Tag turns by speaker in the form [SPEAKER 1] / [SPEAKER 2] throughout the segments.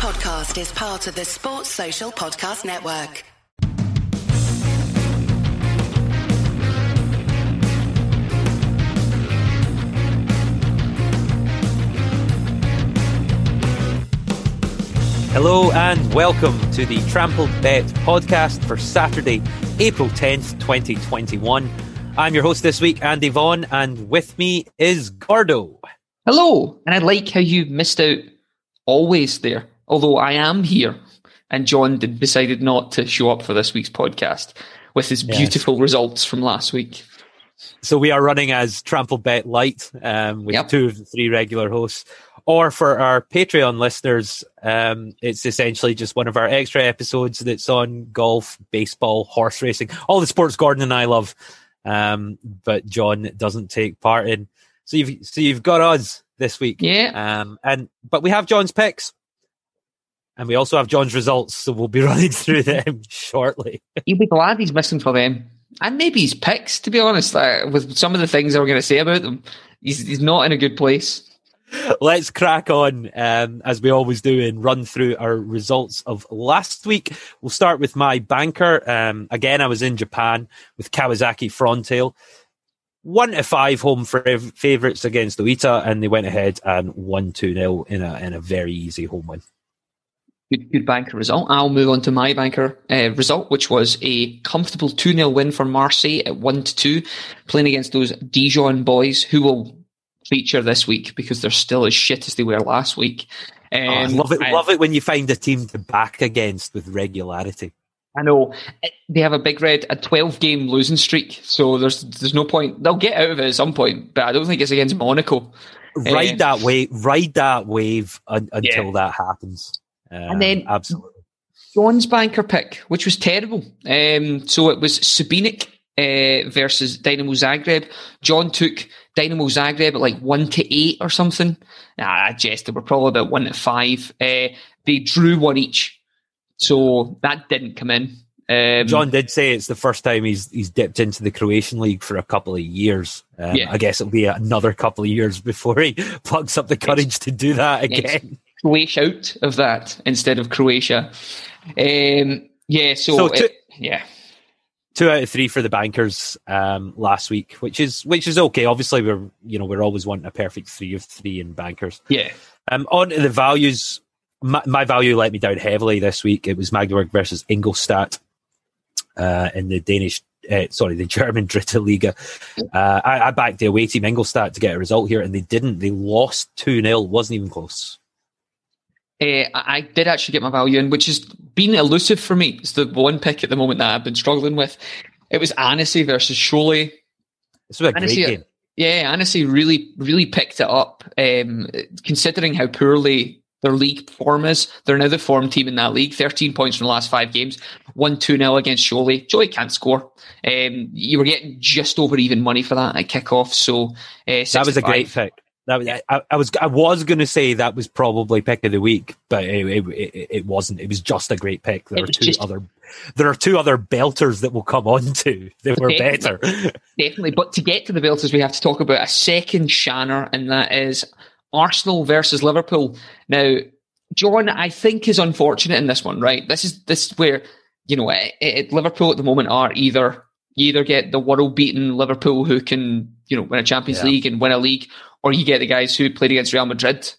[SPEAKER 1] podcast is part of the Sports Social Podcast Network.
[SPEAKER 2] Hello and welcome to the Trampled Bet podcast for Saturday, April 10th, 2021. I'm your host this week, Andy Vaughan, and with me is Gordo.
[SPEAKER 3] Hello, and I like how you missed out always there, although I am here. And John did, decided not to show up for this week's podcast with his
[SPEAKER 2] Yes.
[SPEAKER 3] beautiful results from last week.
[SPEAKER 2] So we are running as Trampled Bet Light um, with
[SPEAKER 3] Yep.
[SPEAKER 2] two of the three regular hosts. Or for our Patreon listeners, um, it's essentially just one of our extra episodes that's on golf, baseball, horse racing, all the sports Gordon and I love, um, but John doesn't take part in. So you've so you've got us this week,
[SPEAKER 3] Yeah.
[SPEAKER 2] Um, and but we have John's picks, and we also have John's results, so we'll be running through them shortly.
[SPEAKER 3] You'll be glad he's missing for them. And maybe his picks, to be honest, uh, with some of the things I were going to say about them. He's, he's not in a good place.
[SPEAKER 2] Let's crack on um, as we always do and run through our results of last week. We'll start with my banker. Um, again, I was in Japan with Kawasaki Frontale. One to five home fav- favourites against Oita, and they went ahead and won 2 0 in a, in a very easy home win.
[SPEAKER 3] Good, good banker result. I'll move on to my banker uh, result, which was a comfortable 2 0 win for Marseille at 1 to 2, playing against those Dijon boys who will feature this week because they're still as shit as they were last week.
[SPEAKER 2] Oh,
[SPEAKER 3] Um,
[SPEAKER 2] I love it.
[SPEAKER 3] I-
[SPEAKER 2] love it when you find a team to back against with regularity.
[SPEAKER 3] I know they have a big red, a twelve game losing streak, so there's there's no point. They'll get out of it at some point, but I don't think it's against Monaco.
[SPEAKER 2] Ride
[SPEAKER 3] Um,
[SPEAKER 2] that wave. Ride that wave un- until
[SPEAKER 3] Yeah.
[SPEAKER 2] that happens. Um,
[SPEAKER 3] then-
[SPEAKER 2] absolutely.
[SPEAKER 3] John's banker pick, which was terrible. Um, so it was Šibenik uh, versus Dynamo Zagreb. John took Dynamo Zagreb at like one to eight or something. Nah, I jested. We're probably about one to five. Uh, they drew one each, so that didn't come in. Um,
[SPEAKER 2] John did say it's the first time he's he's dipped into the Croatian league for a couple of years. Um,
[SPEAKER 3] Yeah.
[SPEAKER 2] I guess it'll be another couple of years before he plucks up the courage to do that again.
[SPEAKER 3] Croatia out of that instead of Croatia. Um, yeah, so,
[SPEAKER 2] So
[SPEAKER 3] it- yeah,
[SPEAKER 2] Two out of three for the bankers um, last week, which is which is okay. Obviously, we're you know we're always wanting a perfect three of three in bankers.
[SPEAKER 3] yeah,
[SPEAKER 2] Um, on to the values. My, my value let me down heavily this week. It was Magdeburg versus Ingolstadt uh, in the Danish, uh, sorry, the German Dritte Liga. Uh, I, I backed the away team Ingolstadt to get a result here, and they didn't. They lost 2 0, wasn't even close.
[SPEAKER 3] Uh, I did actually get my value in, which has been elusive for me. It's the one pick at the moment that I've been struggling with. It was Annecy versus Cholet.
[SPEAKER 2] This was a great game.
[SPEAKER 3] yeah, Annecy really, really picked it up. Um, considering how poorly their league form is, they're now the form team in that league. Thirteen points from the last five games. One two 0 against Cholet. Cholet can't score. Um, you were getting just over even money for that at kickoff. So uh,
[SPEAKER 2] That was a great
[SPEAKER 3] 65.
[SPEAKER 2] pick. That was, I, I was I was going to say that was probably pick of the week, but it, it, it, wasn't. It was just a great pick. There
[SPEAKER 3] It
[SPEAKER 2] are two
[SPEAKER 3] just-
[SPEAKER 2] other there are two other belters that we'll come on to that were better.
[SPEAKER 3] Definitely. But to get to the Belters, we have to talk about a second Shanner, and that is Arsenal versus Liverpool. Now, John, I think is unfortunate in this one, right? This is this is where you know it, it, Liverpool at the moment are either you either get the world beaten Liverpool who can you know win a Champions
[SPEAKER 2] Yeah.
[SPEAKER 3] League and win a league, or you get the guys who played against Real Madrid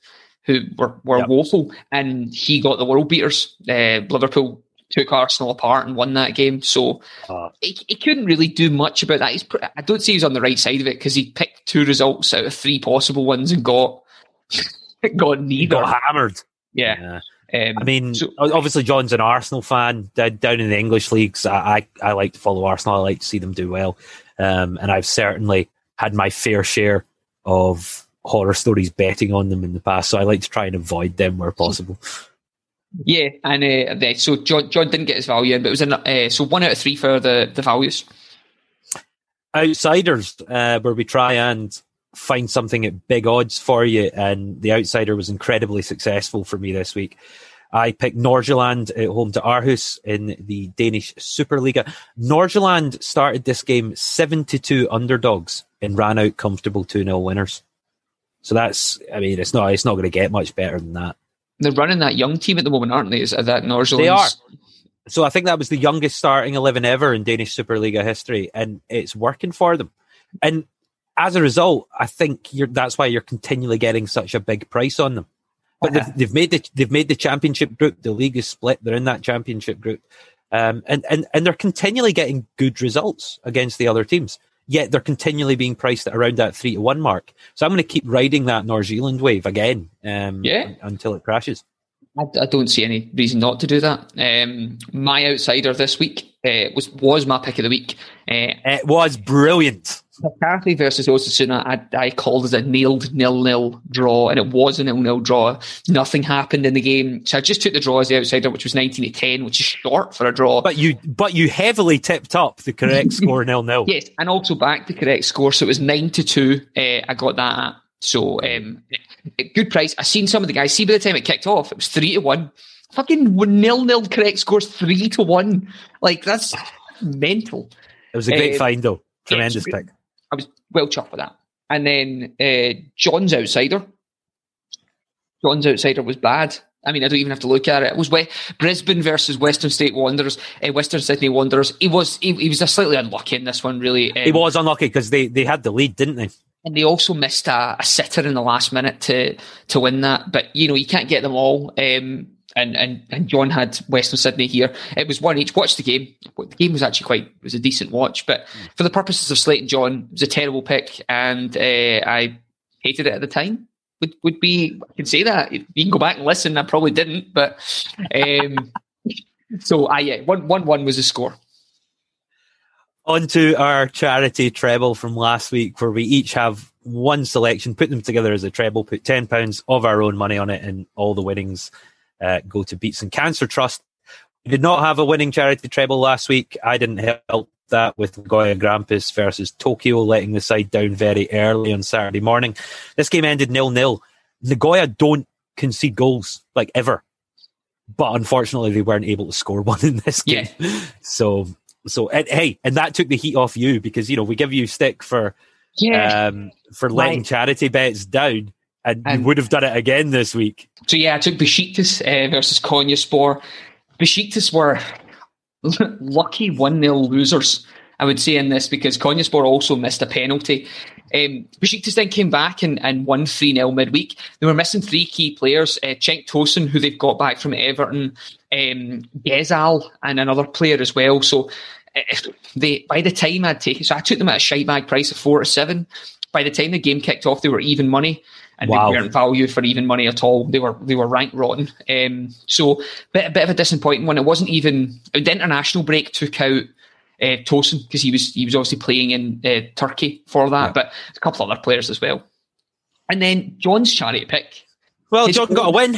[SPEAKER 3] who were, were
[SPEAKER 2] Yep.
[SPEAKER 3] woeful, and he got the world beaters. Uh, Liverpool took Arsenal apart and won that game, so
[SPEAKER 2] Uh,
[SPEAKER 3] he, he couldn't really do much about that. He's, I don't see he's on the right side of it because he picked two results out of three possible ones and got got neither.
[SPEAKER 2] got hammered.
[SPEAKER 3] yeah,
[SPEAKER 2] Yeah.
[SPEAKER 3] um,
[SPEAKER 2] I mean,
[SPEAKER 3] so-
[SPEAKER 2] obviously John's an Arsenal fan down in the English leagues. I, I, I like to follow Arsenal. I like to see them do well, um, and I've certainly had my fair share of horror stories betting on them in the past. So I like to try and avoid them where possible.
[SPEAKER 3] yeah, and uh, so John John didn't get his value in, but it was in, uh, so one out of three for the the values.
[SPEAKER 2] Outsiders, uh, where we try and find something at big odds for you, and the outsider was incredibly successful for me this week. I picked Nordsjælland at home to Aarhus in the Danish Superliga. Nordsjælland started this game 72 underdogs and ran out comfortable 2 0 winners. So that's, I mean, it's not, it's not going to get much better than that.
[SPEAKER 3] They're running that young team at the moment, aren't they? Is that Nordsjælland?
[SPEAKER 2] They are. So I think that was the youngest starting eleven ever in Danish Superliga history, and it's working for them. And as a result, I think that's why you're continually getting such a big price on them. But they've, they've, made the they've made the championship group. The league is split. They're in that championship group, um, and and and they're continually getting good results against the other teams. Yet they're continually being priced at around that three to one mark. So I'm going to keep riding that Nordsjælland wave again, um,
[SPEAKER 3] yeah.
[SPEAKER 2] until it crashes.
[SPEAKER 3] I, I, don't see any reason not to do that. Um, my outsider this week uh, was was my pick of the week.
[SPEAKER 2] Uh, it was brilliant.
[SPEAKER 3] McCarthy versus Osasuna, I, I called as a nailed nil-nil draw, and it was a nil-nil draw. Nothing happened in the game, so I just took the draw as the outsider, which was nineteen to ten, which is short for a draw.
[SPEAKER 2] But you, but you heavily tipped up the correct score nil-nil.
[SPEAKER 3] Yes, and also back the correct score, so it was nine to two. Uh, I got that at. So um, good price. I seen some of the guys. See, by the time it kicked off, it was three to one. Fucking nil-nil correct scores three to one. Like that's mental.
[SPEAKER 2] It was a great um, find, though. Tremendous pick.
[SPEAKER 3] Well chuffed with that. And then uh, John's outsider. John's outsider was bad. I mean, I don't even have to look at it. It was West, Brisbane versus Western State Wanderers, uh, Western Sydney Wanderers. He was he, he was a slightly unlucky in this one, really.
[SPEAKER 2] Um, he was unlucky because they, they had the lead, didn't they?
[SPEAKER 3] And they also missed a, a, sitter in the last minute to to win that. But you know, you can't get them all. Um, and, and and John had Western Sydney here. It was one each. Watch the game. The game was actually quite it was a decent watch, but for the purposes of Slate and John, it was a terrible pick, and uh, I hated it at the time. Would would be I can say that you can go back and listen. I probably didn't, but um, so I yeah one one one was the score.
[SPEAKER 2] On to our charity treble from last week, where we each have one selection, put them together as a treble, put ten pounds of our own money on it, and all the winnings uh, go to Beatson Cancer Trust. We did not have a winning charity treble last week. I didn't help that with Nagoya Grampus versus Tokyo, letting the side down very early on Saturday morning. This game ended nil nil. Nagoya don't concede goals like ever, but unfortunately they weren't able to score one in this game. Yeah. So, so and, hey, and that took the heat off you because you know we give you stick for yeah. um, for letting right. charity bets down and, and you would have done it again this week.
[SPEAKER 3] So yeah, I took Besiktas uh, versus Konyaspor. Besiktas were lucky 1 0 losers, I would say, in this because Konyaspor also missed a penalty. Um, Besiktas then came back and, and won 3 0 midweek. They were missing three key players uh, Cenk Tosun, who they've got back from Everton, um, Ghezzal, and another player as well. So uh, they by the time I'd taken, so I took them at a shy bag price of 4 to 7. By the time the game kicked off, they were even money and wow. they weren't valued for even money at all. They were they were ranked rotten. Um, so bit a bit of a disappointing one. It wasn't even the international break took out uh, Tosun because he was he was obviously playing in uh, Turkey for that, yeah. but a couple of other players as well. And then John's charity pick.
[SPEAKER 2] Well, John got a win.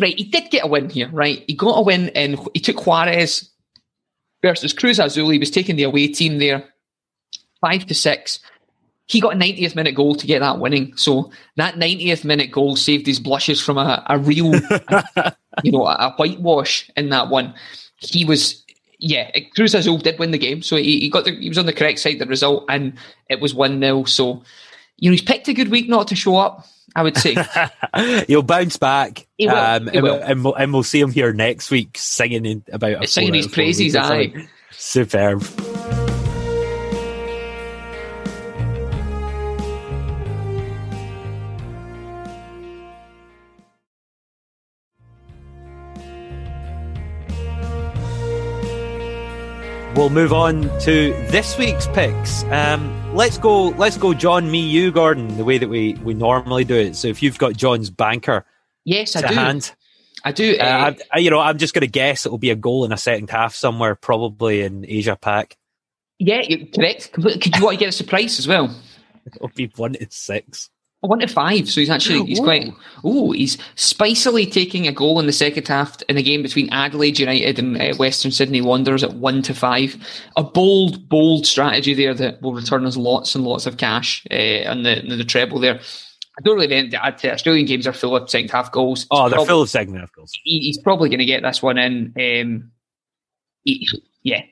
[SPEAKER 3] Right, he did get a win here. Right, he got a win, and he took Juarez versus Cruz Azul. He was taking the away team there, five to six he got a 90th minute goal to get that winning. So that 90th minute goal saved his blushes from a, a real, you know, a whitewash in that one. He was, yeah, Cruz Azul did win the game. So he, he got the, he was on the correct side of the result and it was 1 0. So, you know, he's picked a good week not to show up. I would say
[SPEAKER 2] he'll bounce back.
[SPEAKER 3] He will. Um, he
[SPEAKER 2] and,
[SPEAKER 3] will.
[SPEAKER 2] And, we'll, and, we'll, see him here next week singing about
[SPEAKER 3] singing his praises. Aye,
[SPEAKER 2] superb. We'll move on to this week's picks. Um, let's go. Let's go, John, me, you, Gordon, the way that we we normally do it. So if you've got John's banker,
[SPEAKER 3] yes, I do.
[SPEAKER 2] Hand,
[SPEAKER 3] I do.
[SPEAKER 2] Uh, uh, I, you know, I'm just going to guess it'll be a goal in a second half somewhere, probably in Asia Pac.
[SPEAKER 3] Yeah, correct. Completely. Could you want to get a surprise as well?
[SPEAKER 2] It'll be one to six.
[SPEAKER 3] I to five, so he's actually he's Ooh. quite. Oh, he's spicily taking a goal in the second half in a game between Adelaide United and uh, Western Sydney Wanderers at one to five. A bold, bold strategy there that will return us lots and lots of cash uh, on the, the, the treble there. I don't really think that Australian games are full of second half goals.
[SPEAKER 2] Oh, they're probably, full of second half goals.
[SPEAKER 3] He, he's probably going to get this one in. Um, he, yeah,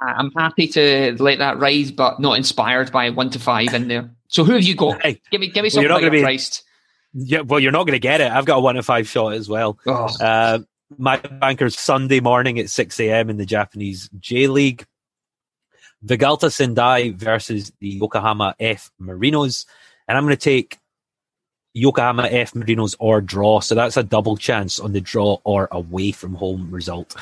[SPEAKER 3] I'm happy to let that rise, but not inspired by one to five in there. So who have you got? Hey, give me give me something well, you're not be, priced.
[SPEAKER 2] Yeah, well, you're not going to get it. I've got a one in five shot as well.
[SPEAKER 3] Oh.
[SPEAKER 2] Uh, my banker's Sunday morning at 6 a.m. in the Japanese J League. Vegalta Sendai versus the Yokohama F Marinos. And I'm going to take Yokohama F Marinos or draw. So that's a double chance on the draw or away from home result.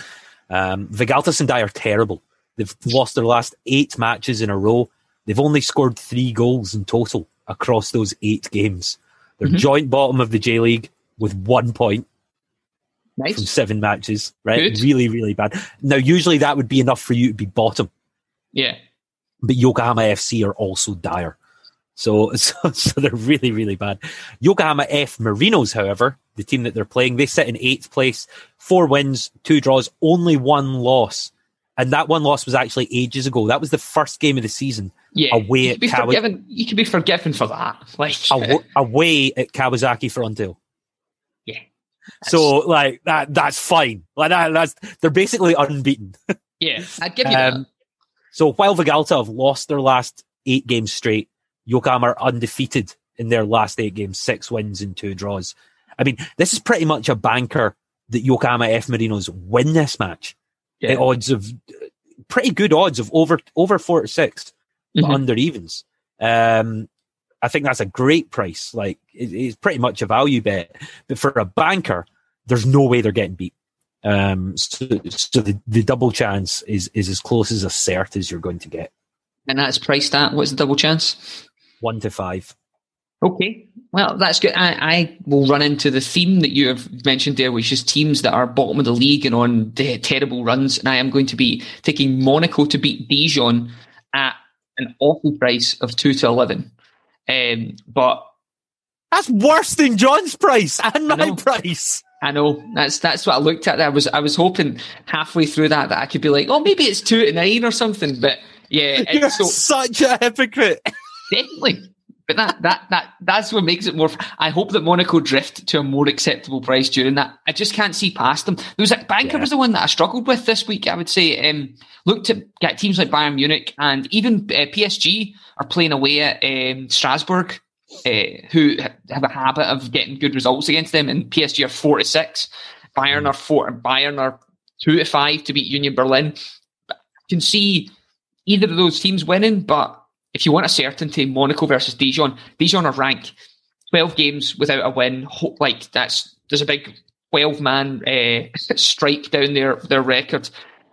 [SPEAKER 2] Um, Vegalta Sendai are terrible. They've lost their last eight matches in a row. They've only scored three goals in total across those eight games. They're
[SPEAKER 3] Mhm.
[SPEAKER 2] joint bottom of the J League with one point from seven matches, right?
[SPEAKER 3] Good.
[SPEAKER 2] Really, really bad. Now, usually that would be enough for you to be bottom,
[SPEAKER 3] Yeah.
[SPEAKER 2] but Yokohama FC are also dire. So, so, so they're really, really bad. Yokohama F Marinos, however, the team that they're playing, they sit in eighth place, four wins, two draws, only one loss. And that one loss was actually ages ago. That was the first game of the season
[SPEAKER 3] Yeah.
[SPEAKER 2] Away
[SPEAKER 3] you
[SPEAKER 2] at
[SPEAKER 3] could be
[SPEAKER 2] Kawa-
[SPEAKER 3] forgiven. You could be forgiven for that. Like,
[SPEAKER 2] aw- away at Kawasaki Frontale.
[SPEAKER 3] yeah.
[SPEAKER 2] So, like that, that's fine. Like that, that's they're basically unbeaten.
[SPEAKER 3] Yeah, I'd give you
[SPEAKER 2] Um, So while Vegalta have lost their last eight games straight, Yokohama are undefeated in their last eight games, six wins and two draws. I mean, this is pretty much a banker that Yokohama F Marinos win this match.
[SPEAKER 3] that.
[SPEAKER 2] At odds of pretty good odds of over over four to six, but
[SPEAKER 3] Mhm.
[SPEAKER 2] under evens. Um, I think that's a great price. Like it, it's pretty much a value bet. But for a banker, there's no way they're getting beat. Um, so, so the, the double chance is is as close as a cert as you're going to get.
[SPEAKER 3] and that's priced at what's the double chance?
[SPEAKER 2] One to five.
[SPEAKER 3] Okay. Well, that's good. I, I will run into the theme that you have mentioned there, which is teams that are bottom of the league and on the terrible runs. And I am going to be taking Monaco to beat Dijon at an awful price of 2 to 11. Um, but
[SPEAKER 2] That's worse than John's price and my
[SPEAKER 3] know.
[SPEAKER 2] price.
[SPEAKER 3] I know that's that's what I looked at. I was I was hoping halfway through that that I could be like, oh, maybe it's two to nine or something. But yeah,
[SPEAKER 2] You're
[SPEAKER 3] so
[SPEAKER 2] such a hypocrite.
[SPEAKER 3] Definitely. But that, that, that, that's what makes it more. I hope that Monaco drift to a more acceptable price during that. I just can't see past them. There was a banker
[SPEAKER 2] Yeah.
[SPEAKER 3] was the one that I struggled with this week. I would say, um, looked at get teams like Bayern Munich and even uh, PSG are playing away at um, Strasbourg, uh, who have a habit of getting good results against them. And PSG are four to six. Bayern are four. Bayern are two to five to beat Union Berlin. I can see either of those teams winning, but if you want a certainty, Monaco versus Dijon, Dijon are ranked 12 games without a win. Like that's there's a big 12 man uh, strike down their their record.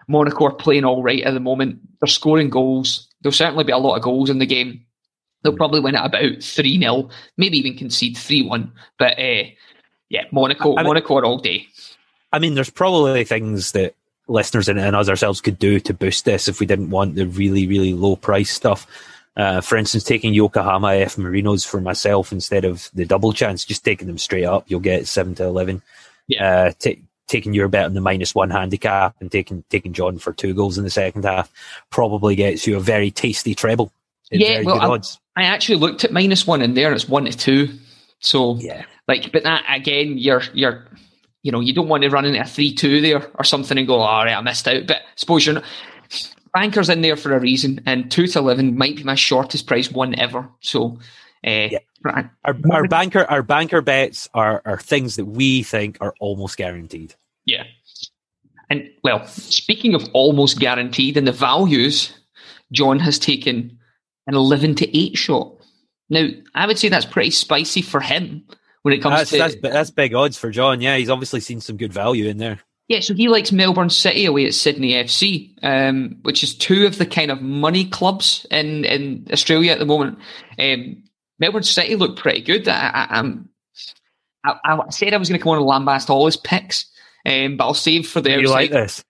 [SPEAKER 3] Monaco are playing all right at the moment. They're scoring goals. There'll certainly be a lot of goals in the game. They'll probably win at about 3 0, maybe even concede 3 1. But uh, yeah, Monaco,
[SPEAKER 2] I mean-
[SPEAKER 3] Monaco are all day.
[SPEAKER 2] I mean, there's probably things that listeners and, and us ourselves could do to boost this if we didn't want the really, really low price stuff. Uh, for instance, taking Yokohama F Marinos for myself instead of the double chance, just taking them straight up, you'll get seven to eleven.
[SPEAKER 3] Yeah.
[SPEAKER 2] Uh, ta- taking your bet on the minus one handicap and taking taking John for two goals in the second half probably gets you a very tasty treble.
[SPEAKER 3] Yeah, well,
[SPEAKER 2] odds.
[SPEAKER 3] I actually looked at minus one in there and it's 1 to 2. So
[SPEAKER 2] Yeah,
[SPEAKER 3] Like, but that again, you're you're, you know, you don't want to run into a three-two there or something and go, all right, I missed out. But suppose you're not. Bankers in there for a reason, and two to eleven might be my shortest price one ever. So, uh, right.
[SPEAKER 2] our, our banker our banker bets are are things that we think are almost guaranteed.
[SPEAKER 3] yeah. And well, speaking of almost guaranteed and the values, John has taken an eleven to eight shot. Now, I would say that's pretty spicy for him when it comes
[SPEAKER 2] That's,
[SPEAKER 3] to
[SPEAKER 2] that's that's big odds for John. Yeah, he's obviously seen some good value in there.
[SPEAKER 3] Yeah, so he likes Melbourne City away at Sydney FC, um, which is two of the kind of money clubs in, in Australia at the moment. Um, Melbourne City look pretty good. I, I, I, I said I was going to come on and lambast all his picks, um, but I'll save for the
[SPEAKER 2] You
[SPEAKER 3] outside.
[SPEAKER 2] like this?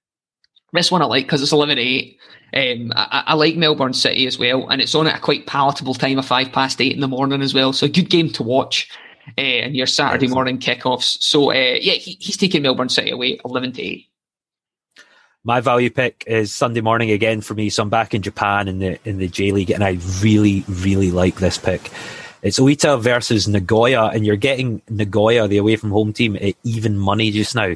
[SPEAKER 3] This one I like because it's 11 8. Um, I, I like Melbourne City as well, and it's on at a quite palatable time of five past eight in the morning as well. So a good game to watch. Uh, and your Saturday morning kickoffs. So uh, yeah, he, he's taking Melbourne City away, eleven to eight.
[SPEAKER 2] My value pick is Sunday morning again for me. So I'm back in Japan in the in the J League, and I really really like this pick. It's Oita versus Nagoya, and you're getting Nagoya, the away from home team, at even money just now.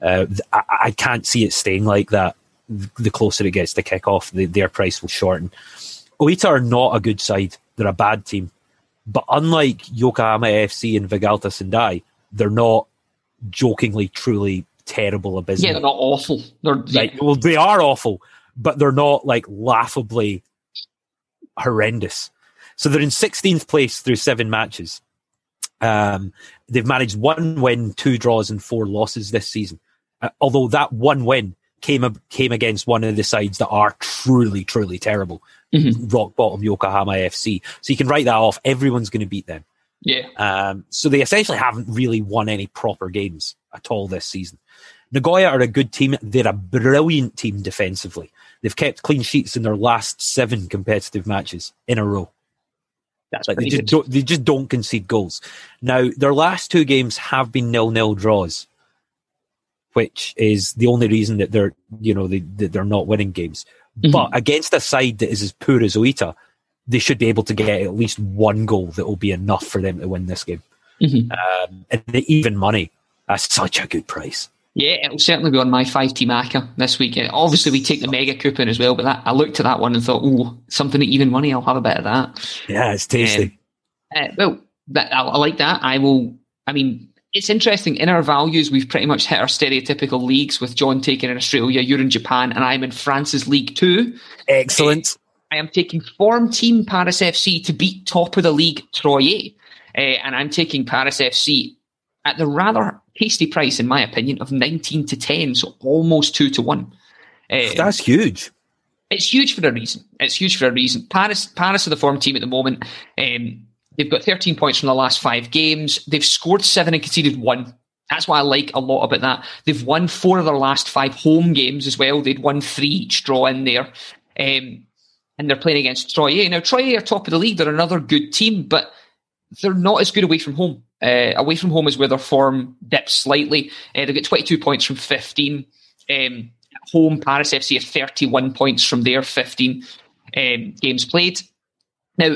[SPEAKER 2] Uh, I, I can't see it staying like that. The closer it gets to kick off, the, their price will shorten. Oita are not a good side; they're a bad team. But unlike Yokohama FC and Vegalta Sendai, they're not jokingly, truly terrible abysmal.
[SPEAKER 3] Yeah, they're not awful. They're
[SPEAKER 2] like, well, they are awful, but they're not like laughably horrendous. So they're in 16th place through seven matches. Um, they've managed one win, two draws, and four losses this season. Uh, although that one win came came against one of the sides that are truly, truly terrible, mm-hmm. rock bottom Yokohama FC. So you can write that off. Everyone's going to beat them.
[SPEAKER 3] Yeah.
[SPEAKER 2] Um, so they essentially haven't really won any proper games at all this season. Nagoya are a good team. They're a brilliant team defensively. They've kept clean sheets in their last seven competitive matches in a row.
[SPEAKER 3] That's
[SPEAKER 2] like they
[SPEAKER 3] just
[SPEAKER 2] don't, they just don't concede goals. Now their last two games have been nil nil draws, which is the only reason that they're you know they that they're not winning games. Mm-hmm. But against a side that is as poor as Oita, they should be able to get at least one goal that will be enough for them to win this game.
[SPEAKER 3] Mm-hmm.
[SPEAKER 2] Um, and the even money, that's such a good price.
[SPEAKER 3] Yeah, it'll certainly be on my five team ACCA this week. Obviously, we take the mega coupon as well, but that, I looked at that one and thought, oh, something at even money. I'll have a bit of that.
[SPEAKER 2] Yeah, it's tasty.
[SPEAKER 3] Um, uh, well, that, I, I, like that. I will. I mean, it's interesting. In our values, we've pretty much hit our stereotypical leagues with John taking in Australia, you're in Japan, and I'm in France's League Two.
[SPEAKER 2] Excellent.
[SPEAKER 3] Uh, I am taking form team Paris FC to beat top of the league Troyes, uh, and I'm taking Paris FC at the rather tasty price, in my opinion, of 19 to 10, so almost 2 to 1.
[SPEAKER 2] Um, That's huge.
[SPEAKER 3] It's huge for a reason. It's huge for a reason. Paris, Paris are the form team at the moment. Um, they've got 13 points from the last five games. They've scored seven and conceded one. That's what I like a lot about that. They've won four of their last five home games as well. They'd won three each draw in there. Um, and they're playing against Troyes. Now, Troyes are top of the league. They're another good team, but they're not as good away from home. Uh, away from home is where their form dips slightly. Uh, they get 22 points from 15. Um, home, Paris FC have 31 points from their 15 um, games played. Now,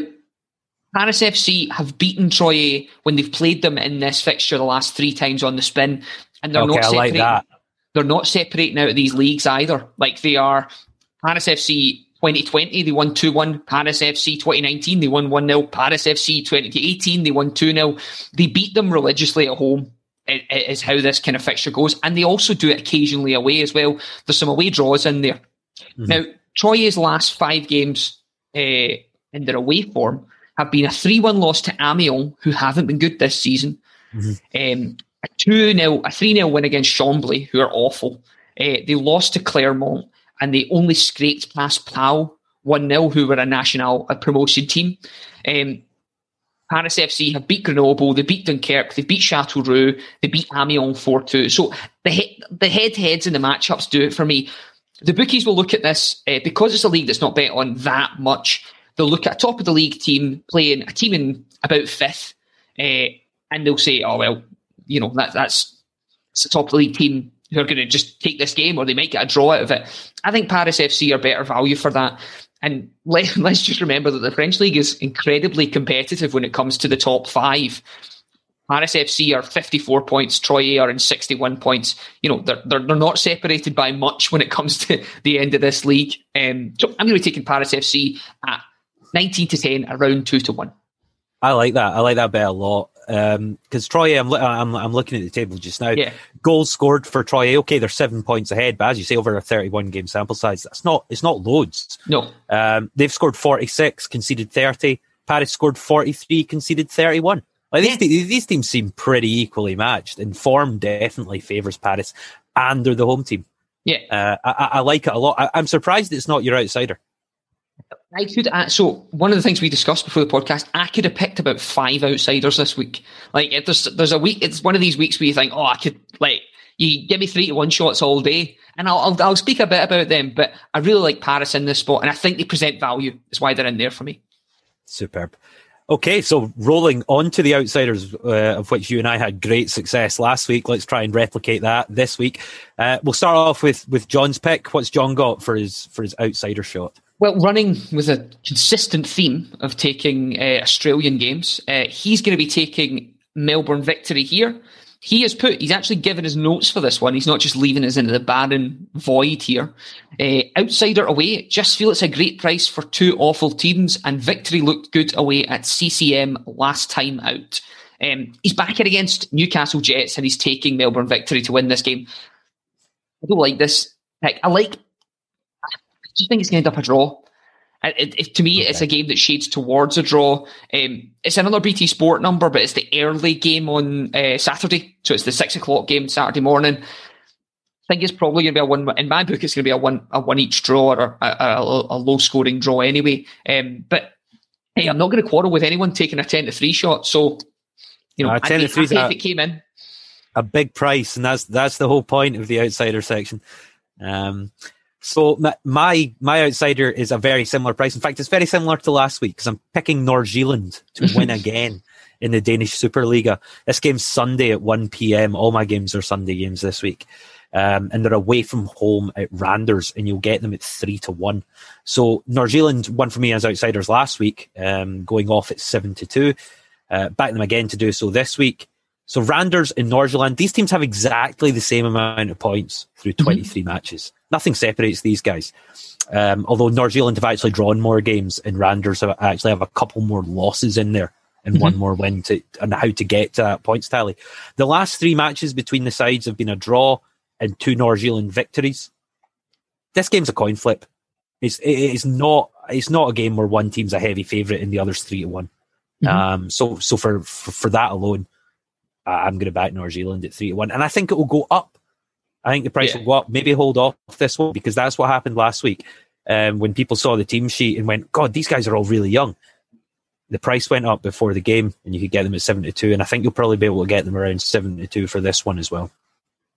[SPEAKER 3] Paris FC have beaten Troyes when they've played them in this fixture the last three times on the spin, and they're
[SPEAKER 2] okay,
[SPEAKER 3] not separating.
[SPEAKER 2] Like
[SPEAKER 3] they're not separating out of these leagues either. Like they are, Paris FC 2020, they won 2 1. Paris FC 2019, they won 1 0. Paris FC 2018, they won 2 0. They beat them religiously at home, is how this kind of fixture goes. And they also do it occasionally away as well. There's some away draws in there. Mm-hmm. Now, Troyes' last five games uh, in their away form have been a 3 1 loss to Amiens, who haven't been good this season. Mm-hmm. Um, a 2 0, a 3 0 win against Chambly, who are awful. Uh, they lost to Clermont and they only scraped past Pau 1 0, who were a national a promotion team. Um, Paris FC have beat Grenoble, they beat Dunkirk, they beat Châteauroux, they beat Amiens 4 2. So the, he- the head heads in the matchups do it for me. The bookies will look at this uh, because it's a league that's not bet on that much. They'll look at a top of the league team playing a team in about fifth, uh, and they'll say, "Oh well, you know that that's the top of the league team who are going to just take this game or they might get a draw out of it. I think Paris FC are better value for that. And let, us just remember that the French league is incredibly competitive when it comes to the top five. Paris FC are 54 points, Troyes are in 61 points. You know, they're, they're, they're not separated by much when it comes to the end of this league. Um, so I'm going to be taking Paris FC at 19 to 10, around 2 to 1.
[SPEAKER 2] I like that. I like that bet a lot because um, Troyes, I'm, I'm I'm looking at the table just now.
[SPEAKER 3] Yeah.
[SPEAKER 2] Goals scored for Troyes. Okay, they're seven points ahead, but as you say, over a 31 game sample size, that's not it's not loads.
[SPEAKER 3] No.
[SPEAKER 2] Um, they've scored 46, conceded 30. Paris scored 43, conceded 31. Like yeah. these, these teams seem pretty equally matched, and form definitely favours Paris, and they're the home team.
[SPEAKER 3] Yeah,
[SPEAKER 2] uh, I, I, like it a lot. I, I'm surprised it's not your outsider.
[SPEAKER 3] I could. So one of the things we discussed before the podcast, I could have picked about five outsiders this week. Like there's there's a week. It's one of these weeks where you think, oh, I could like you give me three to one shots all day, and I'll, I'll I'll speak a bit about them. But I really like Paris in this spot, and I think they present value. That's why they're in there for me.
[SPEAKER 2] Superb. Okay, so rolling on to the outsiders, uh, of which you and I had great success last week. Let's try and replicate that this week. Uh, we'll start off with with John's pick. What's John got for his for his outsider shot?
[SPEAKER 3] Well, running with a consistent theme of taking uh, Australian games, uh, he's going to be taking Melbourne victory here. he has put, he's actually given his notes for this one. He's not just leaving us into the barren void here. Uh, outsider away, just feel it's a great price for two awful teams, and victory looked good away at CCM last time out. Um, he's back here against Newcastle Jets, and he's taking Melbourne victory to win this game. I don't like this pick. I like, just think it's going to end up a draw. It, it, to me, okay. it's a game that shades towards a draw. Um, it's another BT Sport number, but it's the early game on uh, Saturday, so it's the six o'clock game Saturday morning. I think it's probably going to be a one. In my book, it's going to be a one a one each draw or a, a, a low scoring draw anyway. Um, but hey, I'm not going to quarrel with anyone taking a ten to three shot. So you know, uh, ten to three if it came in
[SPEAKER 2] a big price, and that's that's the whole point of the outsider section. Um, so my my outsider is a very similar price. In fact, it's very similar to last week because I'm picking Nordsjælland to win again in the Danish Superliga. This game's Sunday at 1 p.m. All my games are Sunday games this week. Um, and they're away from home at Randers, and you'll get them at three to one. So Nordsjælland won for me as outsiders last week, um, going off at seven to two. Uh, back them again to do so this week. So Randers and Nordsjælland, these teams have exactly the same amount of points through mm-hmm. 23 mm-hmm. matches. Nothing separates these guys. Um, although Nordsjælland have actually drawn more games and Randers have actually have a couple more losses in there and mm-hmm. one more win to and how to get to that points tally. The last three matches between the sides have been a draw and two Nordsjælland victories. This game's a coin flip. It's it is not it's not a game where one team's a heavy favourite and the other's three to one. Mm-hmm. Um, so so for, for for that alone, I'm going to back zealand at three to one, and I think it will go up. I think the price yeah. will go up. Maybe hold off this one because that's what happened last week um, when people saw the team sheet and went, "God, these guys are all really young." The price went up before the game, and you could get them at seventy two, and I think you'll probably be able to get them around seventy two for this one as well.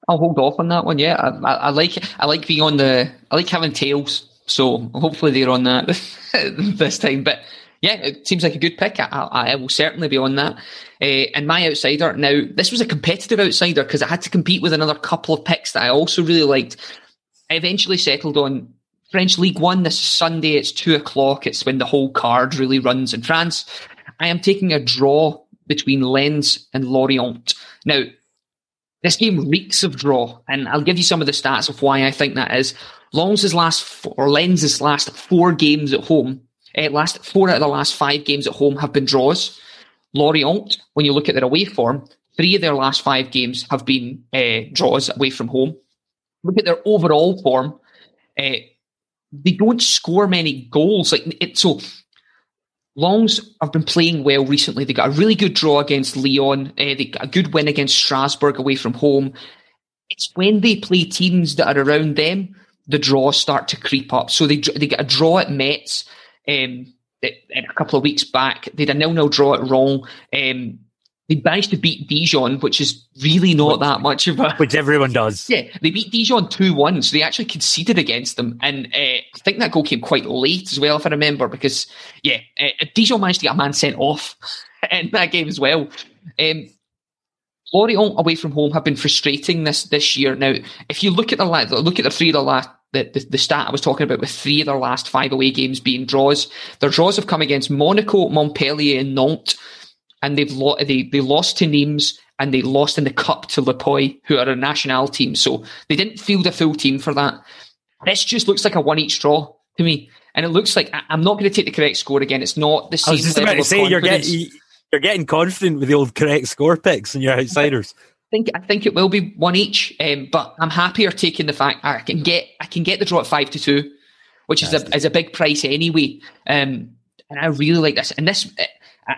[SPEAKER 3] I'll hold off on that one. Yeah, I, I, I like I like being on the I like having tails, so hopefully they're on that this time. But yeah, it seems like a good pick. I, I will certainly be on that. Uh, and my outsider, now, this was a competitive outsider because I had to compete with another couple of picks that I also really liked. I eventually settled on French League One this Sunday. It's two o'clock. It's when the whole card really runs in France. I am taking a draw between Lens and Lorient. Now, this game reeks of draw, and I'll give you some of the stats of why I think that is. Lens' last four, or Lens' last four games at home uh, last four out of the last five games at home have been draws. Lorient, when you look at their away form, three of their last five games have been uh, draws away from home. Look at their overall form. Uh, they don't score many goals. Like it, so, Longs have been playing well recently. They got a really good draw against Lyon. Uh, they got a good win against Strasbourg away from home. It's when they play teams that are around them, the draws start to creep up. So they they get a draw at Metz um, a couple of weeks back. They had a nil-nil draw at Wrong. Um, they managed to beat Dijon, which is really not which, that much of a.
[SPEAKER 2] Which everyone does.
[SPEAKER 3] Yeah, they beat Dijon 2 1, so they actually conceded against them. And uh, I think that goal came quite late as well, if I remember, because, yeah, uh, Dijon managed to get a man sent off in that game as well. Um, Lorient away from home have been frustrating this this year. Now, if you look at the look at the three of the last the, the, the, stat I was talking about with three of their last five away games being draws. Their draws have come against Monaco, Montpellier, and Nantes, and they've lo- they they lost to Nimes and they lost in the cup to Le Puy, who are a national team. So they didn't field a full team for that. This just looks like a one each draw to me, and it looks like I, am not going to take the correct score again. It's not the same. I was just about to say
[SPEAKER 2] you're getting you're getting confident with the old correct score picks and your outsiders
[SPEAKER 3] think I think it will be one each, um, but I'm happier taking the fact I can get I can get the draw at five to two, which is a is a big price anyway. Um, and I really like this. And this,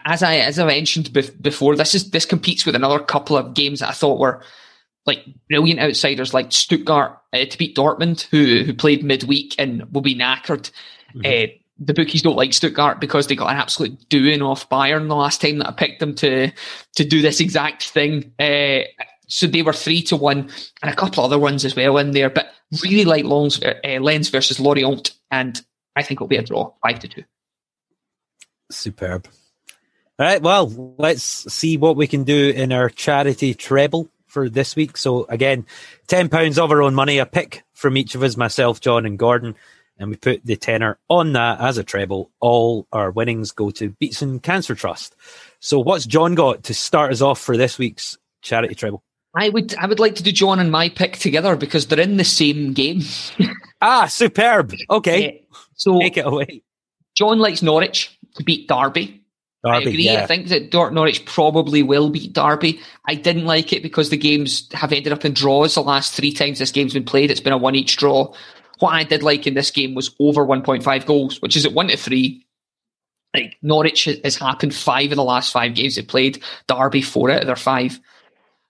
[SPEAKER 3] as I as I mentioned before, this is this competes with another couple of games that I thought were like brilliant outsiders, like Stuttgart uh, to beat Dortmund, who who played midweek and will be knackered. Mm-hmm. Uh, the bookies don't like Stuttgart because they got an absolute doing off Bayern the last time that I picked them to to do this exact thing. Uh, so they were three to one, and a couple other ones as well in there. But really like Longs, uh, Lens versus Lorient, and I think it'll be a draw, five to two.
[SPEAKER 2] Superb. All right, well, let's see what we can do in our charity treble for this week. So again, ten pounds of our own money, a pick from each of us, myself, John, and Gordon and we put the tenor on that as a treble. All our winnings go to Beatson Cancer Trust. So, what's John got to start us off for this week's charity treble?
[SPEAKER 3] I would I would like to do John and my pick together because they're in the same game.
[SPEAKER 2] ah, superb. Okay.
[SPEAKER 3] Yeah. So
[SPEAKER 2] Take it away.
[SPEAKER 3] John likes Norwich to beat Derby. I agree.
[SPEAKER 2] yeah.
[SPEAKER 3] I think that Dort Norwich probably will beat Derby. I didn't like it because the games have ended up in draws the last three times this game's been played. It's been a one each draw. What I did like in this game was over 1.5 goals, which is at one to three. Like Norwich has- happened five of the last five games they played. Derby four out of their five.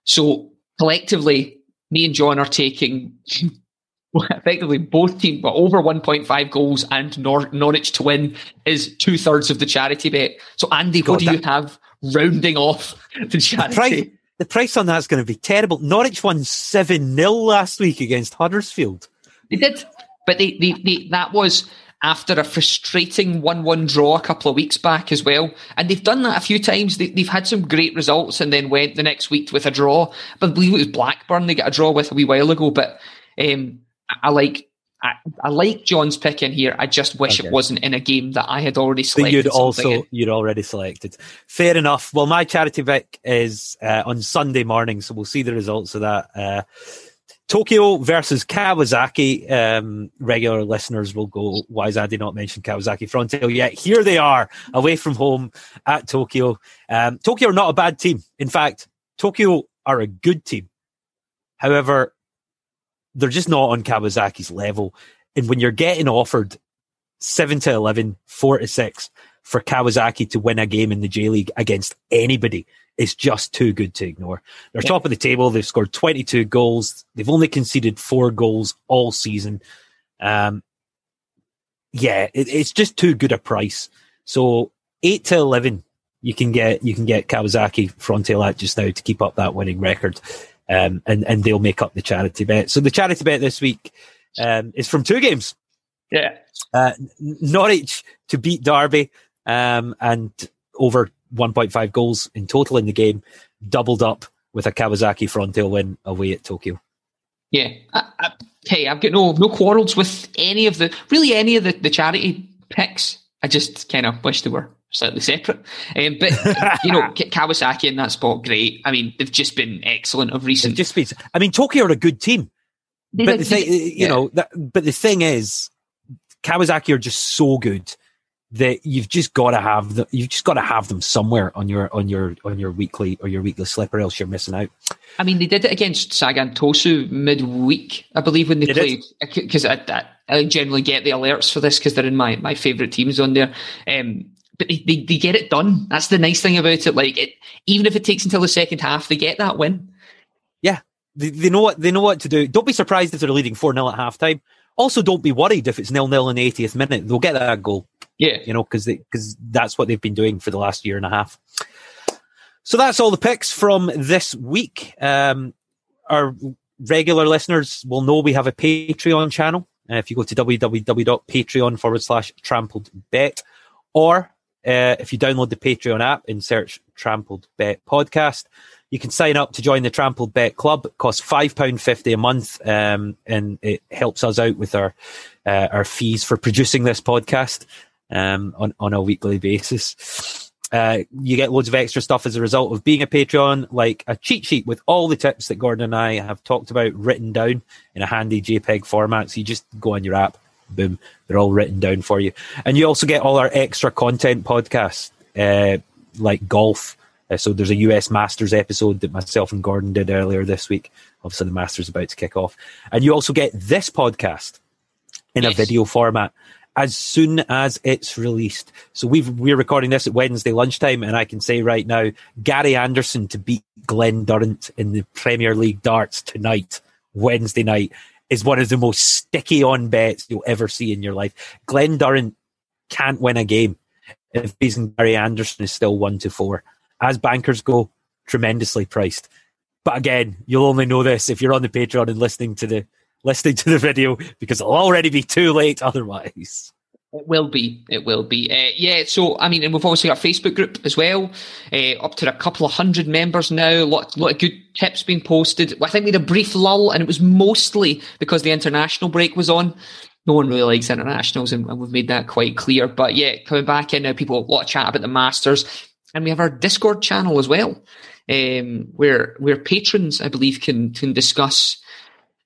[SPEAKER 3] So collectively, me and John are taking effectively both teams, but over 1.5 goals and Nor- Norwich to win is two thirds of the charity bet. So, Andy,
[SPEAKER 2] God,
[SPEAKER 3] what do you have rounding off the charity?
[SPEAKER 2] Price, the price on that's going to be terrible. Norwich won 7 0 last week against Huddersfield.
[SPEAKER 3] They did, but they, they, they that was after a frustrating one-one draw a couple of weeks back as well, and they've done that a few times. They, they've had some great results and then went the next week with a draw. But I believe it was Blackburn they got a draw with a wee while ago. But um, I, like. I, I like John's pick in here. I just wish
[SPEAKER 2] Okay.
[SPEAKER 3] it wasn't in a game that I had already
[SPEAKER 2] But
[SPEAKER 3] selected.
[SPEAKER 2] you'd also
[SPEAKER 3] in.
[SPEAKER 2] you'd already selected. Fair enough. Well, my charity pick is uh, on Sunday morning, so we'll see the results of that. Uh, Tokyo versus Kawasaki. Um, regular listeners will go, "Why has Andy not mentioned Kawasaki Frontale yet?" Here they are, away from home at Tokyo. Um, Tokyo are not a bad team. In fact, Tokyo are a good team. However, they're just not on Kawasaki's level. And when you're getting offered seven to 11, four to six for Kawasaki to win a game in the J League against anybody is just too good to ignore. They're
[SPEAKER 3] Yeah.
[SPEAKER 2] top of the table. They've scored 22 goals. They've only conceded four goals all season. Um, yeah, it, it's just too good a price. So eight to 11, you can get, you can get Kawasaki Frontale at just now to keep up that winning record. Um, and, and they'll make up the charity bet. So the charity bet this week, um, is from two games.
[SPEAKER 3] Yeah,
[SPEAKER 2] Uh, Norwich to beat Derby um, and over 1.5 goals in total in the game, doubled up with a Kawasaki Frontale win away at Tokyo.
[SPEAKER 3] yeah. I, I, hey, I've got no no quarrels with any of the really any of the, the charity picks. I just kind of wish they were slightly separate. Um, but you know, Kawasaki in that spot, great. I mean, they've just been excellent of
[SPEAKER 2] It
[SPEAKER 3] recent.
[SPEAKER 2] just means, I mean, Tokyo are a good team,
[SPEAKER 3] They
[SPEAKER 2] but
[SPEAKER 3] did-
[SPEAKER 2] the thing,
[SPEAKER 3] they-
[SPEAKER 2] you
[SPEAKER 3] yeah.
[SPEAKER 2] know, that, but the thing is, Kawasaki are just so good that you've just got to have the, you've just got to have them somewhere on your on your on your weekly or your weekly slip, or else you're missing out.
[SPEAKER 3] I mean, they did it against Sagan Tosu midweek, I believe, when they
[SPEAKER 2] They
[SPEAKER 3] played. Because I, I, I generally get the alerts for this because they're in my, my favourite teams on there. Um, but they, they, they get it done. That's the nice thing about it. Like, it, even if it takes until the second half, they get that win.
[SPEAKER 2] They, they know what they know what to do. Don't be surprised if they're leading four 0 at halftime. Also, don't be worried if it's nil nil in the 80th minute. They'll get that goal.
[SPEAKER 3] Yeah.
[SPEAKER 2] you know, because because that's what they've been doing for the last year and a half. So that's all the picks from this week. Um, our regular listeners will know we have a Patreon channel. Uh, if you go to www.patreon forward slash trampled bet, or uh, if you download the Patreon app and search Trampled Bet Podcast, you can sign up to join the Trampled Bet Club. It costs five pound fifty a month, um, and it helps us out with our uh, our fees for producing this podcast um, on on a weekly basis. Uh, you get loads of extra stuff as a result of being a Patreon, like a cheat sheet with all the tips that Gordon and I have talked about written down in a handy JPEG format. So you just go on your app, boom, they're all written down for you. And you also get all our extra content podcasts, uh, like golf. Uh, so there's a US Masters episode that myself and Gordon did earlier this week. Obviously, the Masters about to kick off. And you also get this podcast in a video format as soon as it's released. So we've, we're recording this at Wednesday lunchtime, and I can say right now, Gary Anderson to beat Glen Durrant in the Premier League darts tonight, Wednesday night, is one of the most sticky on bets you'll ever see in your life. Glen Durrant can't win a game if facing Gary Anderson is still one to four. As bankers go, tremendously priced. But again, you'll only know this if you're on the Patreon and listening to the listening to the video because it'll already be too late otherwise.
[SPEAKER 3] It will be. It will be. Uh, yeah. So, I mean, and we've obviously got a Facebook group as well, uh, up to a couple of hundred members now. A lot, lot of good tips being posted. I think we had a brief lull, and it was mostly because the international break was on. No one really likes internationals, and, we've made that quite clear. But yeah, coming back in now, people a lot of chat about the Masters, and we have our Discord channel as well. um, where where patrons, I believe, can can discuss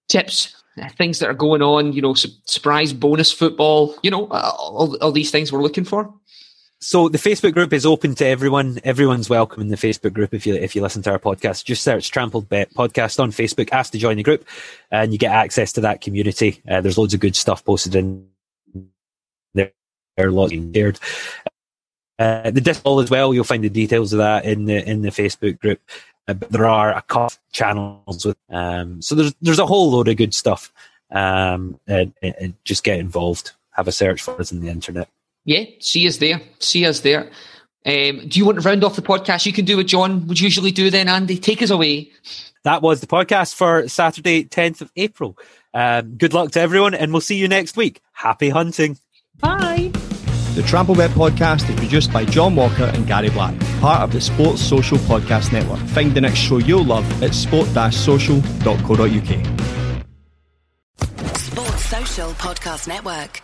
[SPEAKER 3] tips, things that are going on. You know, su- surprise bonus football. You know, uh, all, all these things we're looking for.
[SPEAKER 2] So the Facebook group is open to everyone. Everyone's welcome in the Facebook group. If you if you listen to our podcast, just search Trampled Bet podcast on Facebook. Ask to join the group, and you get access to that community. Uh, there's loads of good stuff posted in there. Lots shared. Uh, the Discord as well. You'll find the details of that in the in the Facebook group. Uh, but there are a couple channels with, um, so there's there's a whole load of good stuff. Um, and, and just get involved. Have a search for us in the internet.
[SPEAKER 3] Yeah, see us there. See us there. Um, do you want to round off the podcast? You can do what John would usually do then, Andy. Take us away.
[SPEAKER 2] That was the podcast for Saturday, 10th of April. Um, good luck to everyone, and we'll see you next week. Happy hunting.
[SPEAKER 3] Bye.
[SPEAKER 4] The Tramplebet podcast is produced by John Walker and Gary Black, part of the Sports Social Podcast Network. Find the next show you'll love at sport-social.co.uk.
[SPEAKER 1] Sports Social Podcast Network.